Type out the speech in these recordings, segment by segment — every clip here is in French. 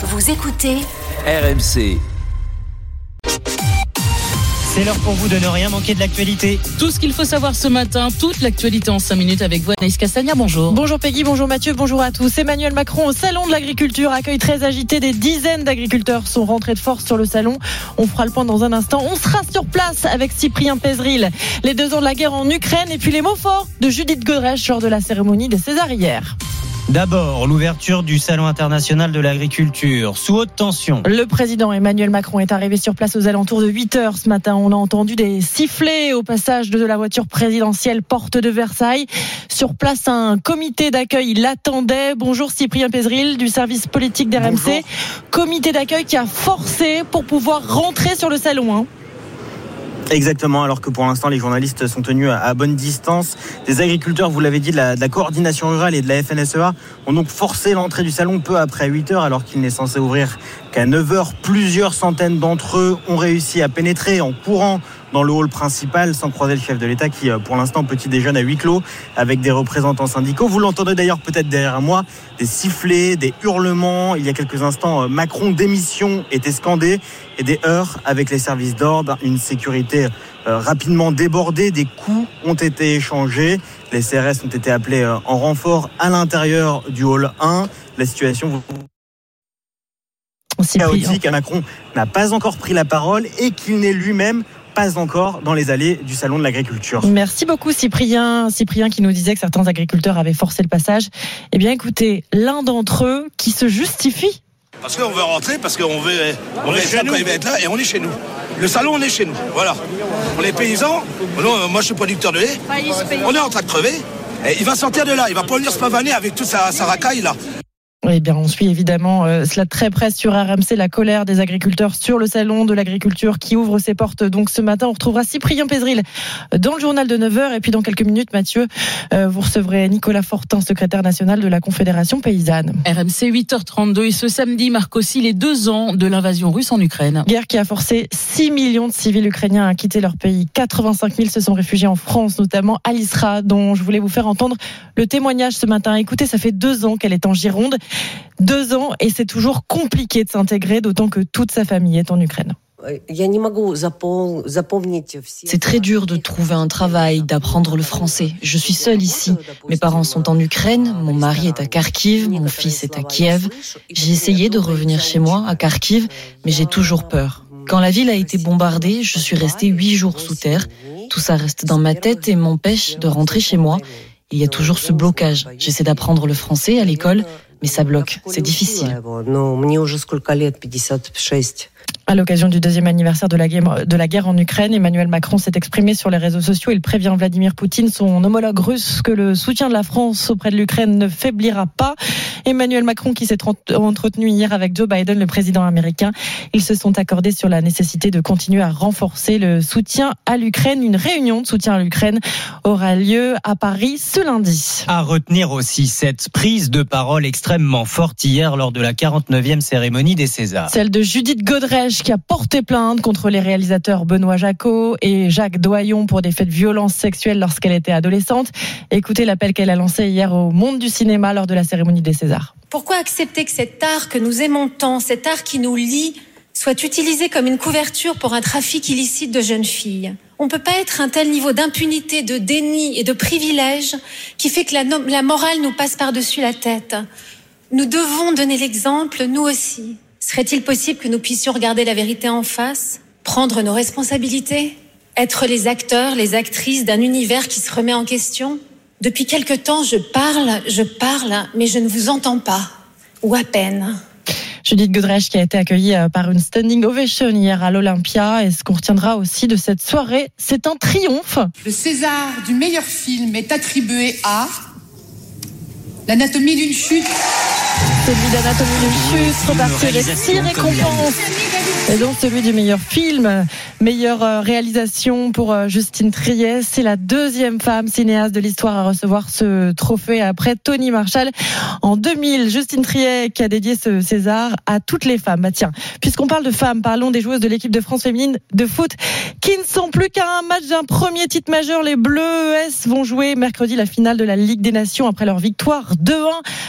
Vous écoutez RMC. C'est l'heure pour vous de ne rien manquer de l'actualité. Tout ce qu'il faut savoir ce matin, toute l'actualité en 5 minutes avec vous, Anaïs Castagna. Bonjour. Bonjour Peggy, bonjour Mathieu, bonjour à tous. Emmanuel Macron au Salon de l'Agriculture, accueil très agité. Des dizaines d'agriculteurs sont rentrés de force sur le salon. On fera le point dans un instant. On sera sur place avec Cyprien Pézril. Les deux ans de la guerre en Ukraine et puis les mots forts de Judith Godrèche lors de la cérémonie des Césars hier. D'abord, l'ouverture du Salon international de l'agriculture, sous haute tension. Le président Emmanuel Macron est arrivé sur place aux alentours de 8 heures ce matin. On a entendu des sifflets au passage de la voiture présidentielle porte de Versailles. Sur place, un comité d'accueil l'attendait. Bonjour Cyprien Pézril du service politique d'RMC. Comité d'accueil qui a forcé pour pouvoir rentrer sur le salon. Hein. Exactement, alors que pour l'instant les journalistes sont tenus à, bonne distance. Des agriculteurs, vous l'avez dit, de la, coordination rurale et de la FNSEA ont donc forcé l'entrée du salon peu après 8 heures alors qu'il n'est censé ouvrir qu'à 9 heures. Plusieurs centaines d'entre eux ont réussi à pénétrer en courant dans le hall principal sans croiser le chef de l'État qui euh, pour l'instant petit déjeune à huis clos avec des représentants syndicaux. Vous l'entendez d'ailleurs peut-être derrière moi, des sifflets, des hurlements. Il y a quelques instants, euh, Macron démission était scandé et des heurts avec les services d'ordre, une sécurité euh, rapidement débordée, des coups ont été échangés. Les CRS ont été appelés en renfort à l'intérieur du hall 1. La situation vous chaotique. Macron n'a pas encore pris la parole et qu'il n'est lui-même pas encore dans les allées du salon de l'agriculture. Merci beaucoup Cyprien. Cyprien qui nous disait que certains agriculteurs avaient forcé le passage. Eh bien écoutez, l'un d'entre eux qui se justifie. Parce qu'on veut rentrer, parce qu'on veut, on, est chez nous. être là et on est chez nous. Le salon, on est chez nous. Voilà. On est paysans. moi, je suis producteur de lait. On est en train de crever. Et il va sortir de là. Il va pas venir se pavaner avec toute sa, sa racaille là. Eh bien, on suit évidemment euh, cela très près sur RMC, la colère des agriculteurs sur le salon de l'agriculture qui ouvre ses portes. Donc ce matin, on retrouvera Cyprien Pézril dans le journal de 9h. Et puis dans quelques minutes, Mathieu, euh, vous recevrez Nicolas Fortin, secrétaire national de la Confédération paysanne. RMC 8h32 et ce samedi marque aussi les deux ans de l'invasion russe en Ukraine. Guerre qui a forcé 6 millions de civils ukrainiens à quitter leur pays. 85 000 se sont réfugiés en France, notamment à l'Isra, dont je voulais vous faire entendre le témoignage ce matin. Écoutez, ça fait deux ans qu'elle est en Gironde. Deux ans et c'est toujours compliqué de s'intégrer, d'autant que toute sa famille est en Ukraine. C'est très dur de trouver un travail, d'apprendre le français. Je suis seule ici. Mes parents sont en Ukraine, mon mari est à Kharkiv, mon fils est à Kiev. J'ai essayé de revenir chez moi, à Kharkiv, mais j'ai toujours peur. Quand la ville a été bombardée, je suis restée huit jours sous terre. Tout ça reste dans ma tête et m'empêche de rentrer chez moi. Il y a toujours ce blocage. J'essaie d'apprendre le français à l'école, mais ça bloque. C'est difficile. À l'occasion du deuxième anniversaire de la, guerre, de la guerre en Ukraine, Emmanuel Macron s'est exprimé sur les réseaux sociaux. Il prévient Vladimir Poutine, son homologue russe, que le soutien de la France auprès de l'Ukraine ne faiblira pas. Emmanuel Macron qui s'est entretenu hier avec Joe Biden, le président américain. Ils se sont accordés sur la nécessité de continuer à renforcer le soutien à l'Ukraine. Une réunion de soutien à l'Ukraine aura lieu à Paris ce lundi. À retenir aussi cette prise de parole extrêmement forte hier lors de la 49e cérémonie des Césars. Celle de Judith Godrèche qui a porté plainte contre les réalisateurs Benoît Jacot et Jacques Doyon pour des faits de violence sexuelle lorsqu'elle était adolescente. Écoutez l'appel qu'elle a lancé hier au monde du cinéma lors de la cérémonie des Césars. Pourquoi accepter que cet art que nous aimons tant, cet art qui nous lie, soit utilisé comme une couverture pour un trafic illicite de jeunes filles? On ne peut pas être un tel niveau d'impunité, de déni et de privilège qui fait que la, la morale nous passe par-dessus la tête. Nous devons donner l'exemple, nous aussi. Serait-il possible que nous puissions regarder la vérité en face, prendre nos responsabilités, être les acteurs, les actrices d'un univers qui se remet en question? Depuis quelque temps, je parle, je parle, mais je ne vous entends pas, ou à peine. Judith Godrèche qui a été accueillie euh, par une standing ovation hier à l'Olympia. Et ce qu'on retiendra aussi de cette soirée, c'est un triomphe. Le César du meilleur film est attribué à L'anatomie d'une chute. Celui d'anatomie d'une chute, reparti avec six récompenses. Et donc celui du meilleur film, meilleure euh, réalisation pour euh, Justine Triet. C'est la deuxième femme cinéaste de l'histoire à recevoir ce trophée après Tony Marshall. En 2000, Justine Triet qui a dédié ce César à toutes les femmes. Bah tiens, puisqu'on parle de femmes, parlons des joueuses de l'équipe de France féminine de foot qui ne sont plus qu'à un match d'un premier titre majeur. Les Bleus ES vont jouer mercredi la finale de la Ligue des Nations après leur victoire 2-1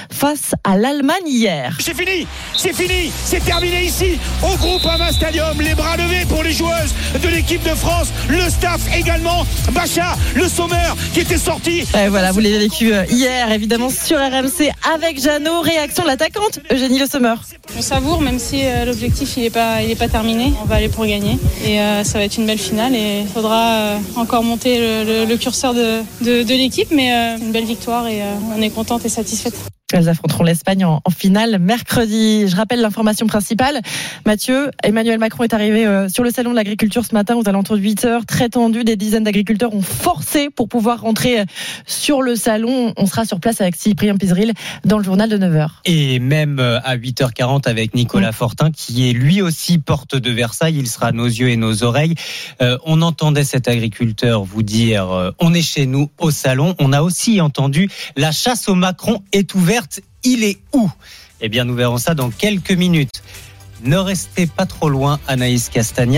face à l'Allemagne. l'Allemagne hier. C'est fini, c'est fini, c'est terminé ici au groupe Ama Stadium. Les bras levés pour les joueuses de l'équipe de France, le staff également. Bacha, le sommeur qui était sorti. Et voilà, vous l'avez vécu euh, hier, évidemment, sur RMC avec Jeannot. Réaction de l'attaquante, Eugénie Le Sommer. On savoure, même si euh, l'objectif il n'est pas, il est pas terminé. On va aller pour gagner. Et euh, ça va être une belle finale. Et il faudra euh, encore monter le, le- le curseur de, de- de l'équipe. Mais euh, une belle victoire et euh, on est contente et satisfaite. Elles affronteront l'Espagne en, finale mercredi. Je rappelle l'information principale. Mathieu, Emmanuel Macron est arrivé euh, sur le salon de l'agriculture ce matin aux alentours de 8 heures. Très tendu, des dizaines d'agriculteurs ont forcé pour pouvoir rentrer euh, sur le salon. On sera sur place avec Cyprien Pizril dans le journal de 9 heures. Et même euh, à 8h40 avec Nicolas Fortin, qui est lui aussi porte de Versailles. Il sera à nos yeux et nos oreilles. Euh, on entendait cet agriculteur vous dire euh, on est chez nous au salon. On a aussi entendu la chasse au Macron est ouverte. Il est où? Eh bien, nous verrons ça dans quelques minutes. Ne restez pas trop loin, Anaïs Castagna.